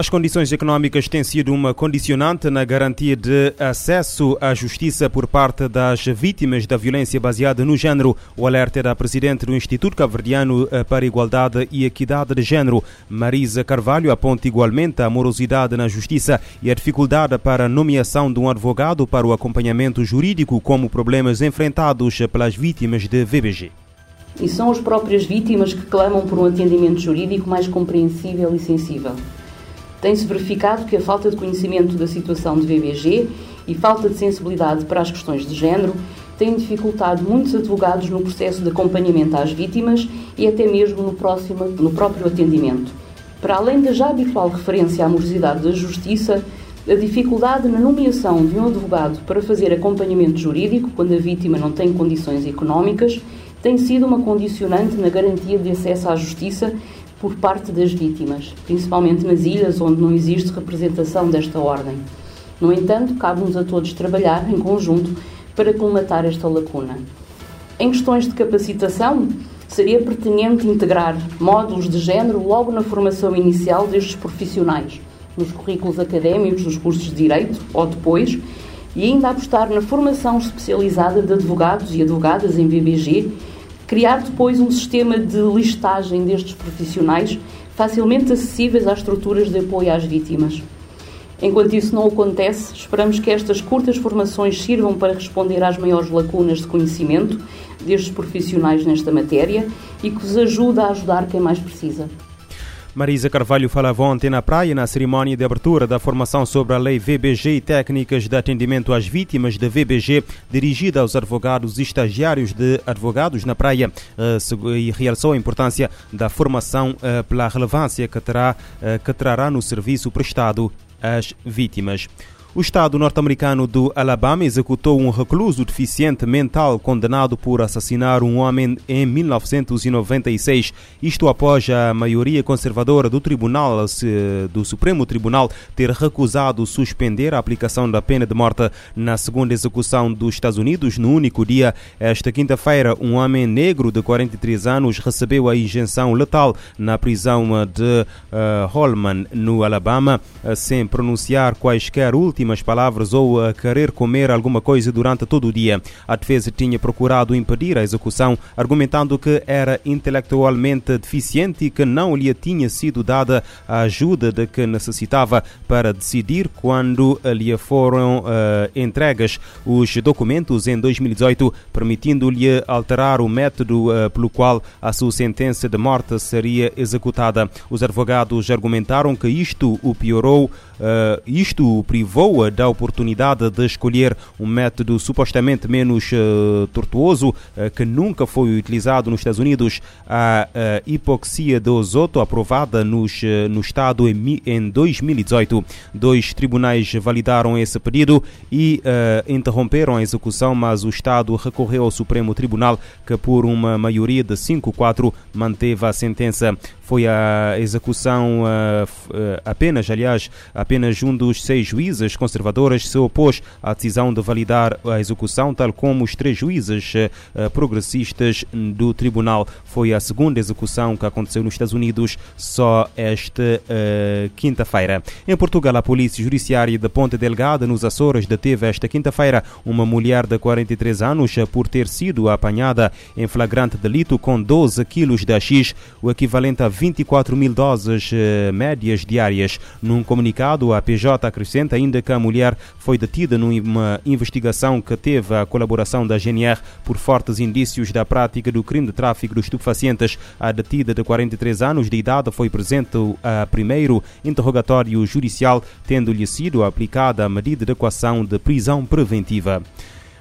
As condições económicas têm sido uma condicionante na garantia de acesso à justiça por parte das vítimas da violência baseada no género. O alerta é da presidente do Instituto Caverdiano para a Igualdade e Equidade de Género, Marisa Carvalho, aponta igualmente a morosidade na justiça e a dificuldade para a nomeação de um advogado para o acompanhamento jurídico como problemas enfrentados pelas vítimas de VBG. E são as próprias vítimas que clamam por um atendimento jurídico mais compreensível e sensível. Tem-se verificado que a falta de conhecimento da situação de VBG e falta de sensibilidade para as questões de género têm dificultado muitos advogados no processo de acompanhamento às vítimas e até mesmo no, próximo, no próprio atendimento. Para além da já habitual referência à morosidade da justiça, a dificuldade na nomeação de um advogado para fazer acompanhamento jurídico quando a vítima não tem condições económicas tem sido uma condicionante na garantia de acesso à justiça por parte das vítimas, principalmente nas ilhas onde não existe representação desta ordem. No entanto, cabe-nos a todos trabalhar em conjunto para colmatar esta lacuna. Em questões de capacitação, seria pertinente integrar módulos de género logo na formação inicial destes profissionais, nos currículos académicos dos cursos de Direito ou depois, e ainda apostar na formação especializada de advogados e advogadas em BBG criar depois um sistema de listagem destes profissionais facilmente acessíveis às estruturas de apoio às vítimas. Enquanto isso não acontece, esperamos que estas curtas formações sirvam para responder às maiores lacunas de conhecimento destes profissionais nesta matéria e que os ajude a ajudar quem mais precisa. Marisa Carvalho falava ontem na praia na cerimónia de abertura da formação sobre a lei VBG e técnicas de atendimento às vítimas de VBG, dirigida aos advogados e estagiários de advogados na praia, eh, e realçou a importância da formação eh, pela relevância que, terá, eh, que trará no serviço prestado às vítimas. O Estado norte-americano do Alabama executou um recluso deficiente mental condenado por assassinar um homem em 1996. Isto após a maioria conservadora do Tribunal do Supremo Tribunal ter recusado suspender a aplicação da pena de morte na segunda execução dos Estados Unidos no único dia. Esta quinta-feira, um homem negro de 43 anos recebeu a injeção letal na prisão de uh, Holman, no Alabama, sem pronunciar quaisquer últimas últimas palavras ou a querer comer alguma coisa durante todo o dia. A defesa tinha procurado impedir a execução, argumentando que era intelectualmente deficiente e que não lhe tinha sido dada a ajuda de que necessitava para decidir quando lhe foram uh, entregues os documentos em 2018, permitindo-lhe alterar o método uh, pelo qual a sua sentença de morte seria executada. Os advogados argumentaram que isto o piorou Uh, isto o privou da oportunidade de escolher um método supostamente menos uh, tortuoso uh, que nunca foi utilizado nos Estados Unidos, a hipoxia de azoto aprovada nos, no Estado em, em 2018. Dois tribunais validaram esse pedido e interromperam a execução, mas o Estado recorreu ao Supremo Tribunal que por uma maioria de 5-4 manteve a sentença. Foi a execução apenas, aliás, apenas um dos seis juízes conservadores se opôs à decisão de validar a execução, tal como os três juízes uh, progressistas do tribunal. Foi a segunda execução que aconteceu nos Estados Unidos só esta uh, quinta-feira. Em Portugal, a Polícia Judiciária de Ponte Delgada, nos Açores, deteve esta quinta-feira uma mulher de 43 anos por ter sido apanhada em flagrante delito com 12 quilos de AX, o equivalente a 24 mil doses uh, médias diárias. Num comunicado, a PJ acrescenta ainda que a mulher foi detida numa investigação que teve a colaboração da GNR por fortes indícios da prática do crime de tráfico de estupefacientes. A detida de 43 anos de idade foi presente a primeiro interrogatório judicial, tendo-lhe sido aplicada a medida de equação de prisão preventiva.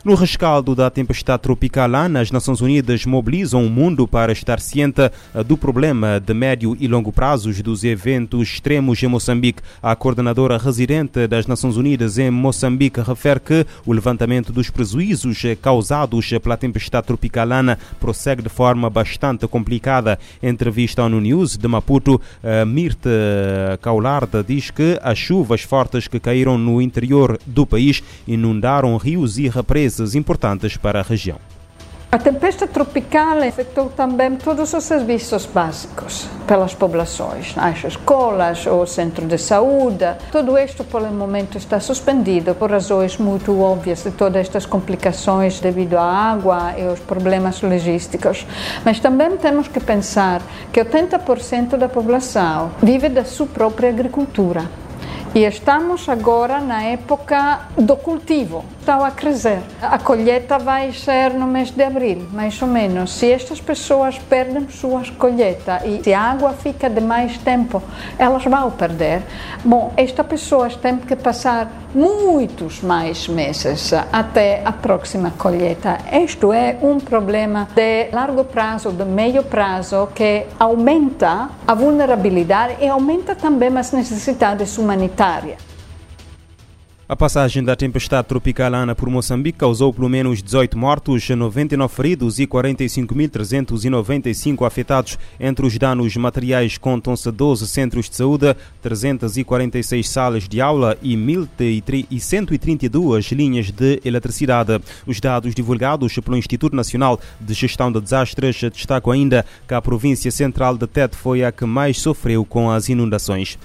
No rescaldo da tempestade tropical Ana, as Nações Unidas mobilizam o mundo para estar ciente eh, do problema de médio e longo prazos dos eventos extremos em Moçambique. A coordenadora residente das Nações Unidas em Moçambique refere que o levantamento dos prejuízos causados pela tempestade tropical Ana prossegue de forma bastante complicada. Em entrevista ao News de Maputo, eh, Mirte Caularda diz que as chuvas fortes que caíram no interior do país inundaram rios e represas importantes para a região. A tempesta tropical afetou também todos os serviços básicos pelas populações, as escolas, o centro de saúde. Tudo isto, por um momento, está suspendido por razões muito óbvias de todas estas complicações devido à água e aos problemas logísticos. Mas também temos que pensar que 80% da população vive da sua própria agricultura. E estamos agora na época do cultivo, está a crescer. A colheita vai ser no mês de abril, mais ou menos. Se estas pessoas perdem suas colheitas e se a água fica de mais tempo, elas vão perder. Bom, estas pessoas têm que passar muitos mais meses até a próxima colheita. Isto é um problema de largo prazo, de meio prazo, que aumenta a vulnerabilidade e aumenta também as necessidades humanitárias. A passagem da tempestade tropical Ana por Moçambique causou pelo menos 18 mortos, 99 feridos e 45.395 afetados. Entre os danos materiais contam-se 12 centros de saúde, 346 salas de aula e 1.132 linhas de eletricidade. Os dados divulgados pelo Instituto Nacional de Gestão de Desastres destacam ainda que a província central de Tete foi a que mais sofreu com as inundações.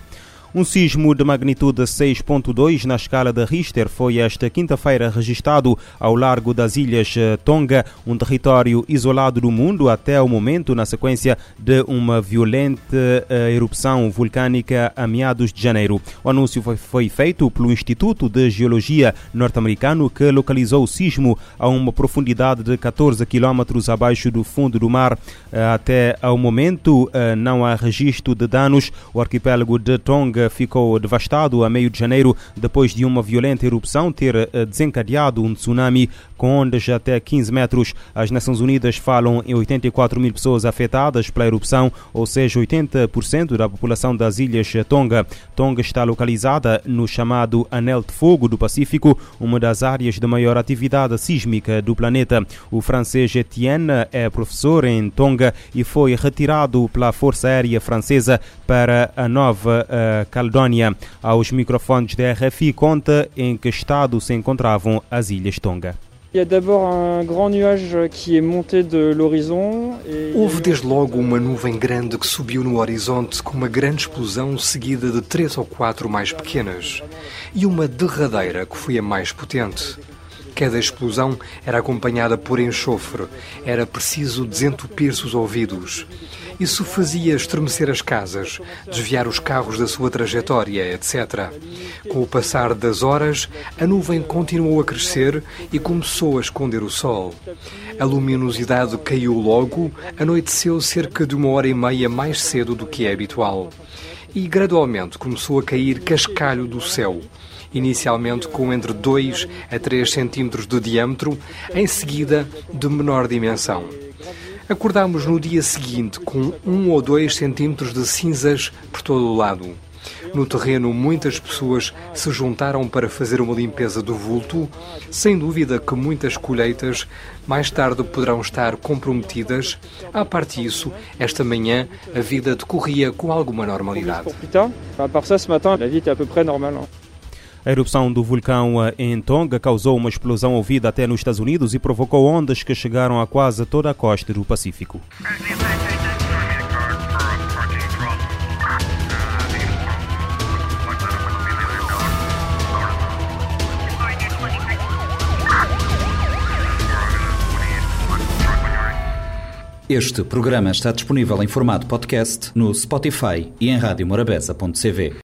Um sismo de magnitude 6.2 na escala de Richter foi esta quinta-feira registrado ao largo das ilhas eh, Tonga, um território isolado do mundo até o momento, na sequência de uma violenta uh, erupção vulcânica a meados de janeiro. O anúncio foi, feito pelo Instituto de Geologia norte-americano, que localizou o sismo a uma profundidade de 14 quilómetros abaixo do fundo do mar. Uh, até ao momento, não há registro de danos. O arquipélago de Tonga ficou devastado a meio de janeiro depois de uma violenta erupção ter eh, desencadeado um tsunami com ondas até 15 metros. As Nações Unidas falam em 84 mil pessoas afetadas pela erupção, ou seja, 80% da população das ilhas Tonga. Tonga está localizada no chamado Anel de Fogo do Pacífico, uma das áreas de maior atividade sísmica do planeta. O francês Etienne é professor em Tonga e foi retirado pela Força Aérea Francesa para a Nova uh, Caledónia. Aos microfones da RFI conta em que estado se encontravam as ilhas Tonga. Houve desde logo uma nuvem grande que subiu no horizonte com uma grande explosão seguida de três ou quatro mais pequenas e uma derradeira que foi a mais potente. Cada explosão era acompanhada por enxofre, era preciso desentupir-se os ouvidos. Isso fazia estremecer as casas, desviar os carros da sua trajetória, etc. Com o passar das horas, a nuvem continuou a crescer e começou a esconder o sol. A luminosidade caiu logo, anoiteceu cerca de uma hora e meia mais cedo do que é habitual. E gradualmente começou a cair cascalho do céu inicialmente com entre 2 a 3 centímetros de diâmetro, em seguida de menor dimensão. Acordámos no dia seguinte com 1 ou 2 centímetros de cinzas por todo o lado. No terreno, muitas pessoas se juntaram para fazer uma limpeza do vulto. Sem dúvida que muitas colheitas mais tarde poderão estar comprometidas. A parte disso, esta manhã a vida decorria com alguma normalidade. A part ça, ce matin, la vie était à peu près. A erupção do vulcão eh, em Tonga causou uma explosão ouvida até nos Estados Unidos e provocou ondas que chegaram a quase toda a costa do Pacífico. Este programa está disponível em formato podcast no Spotify e em radiomorabeza.cv.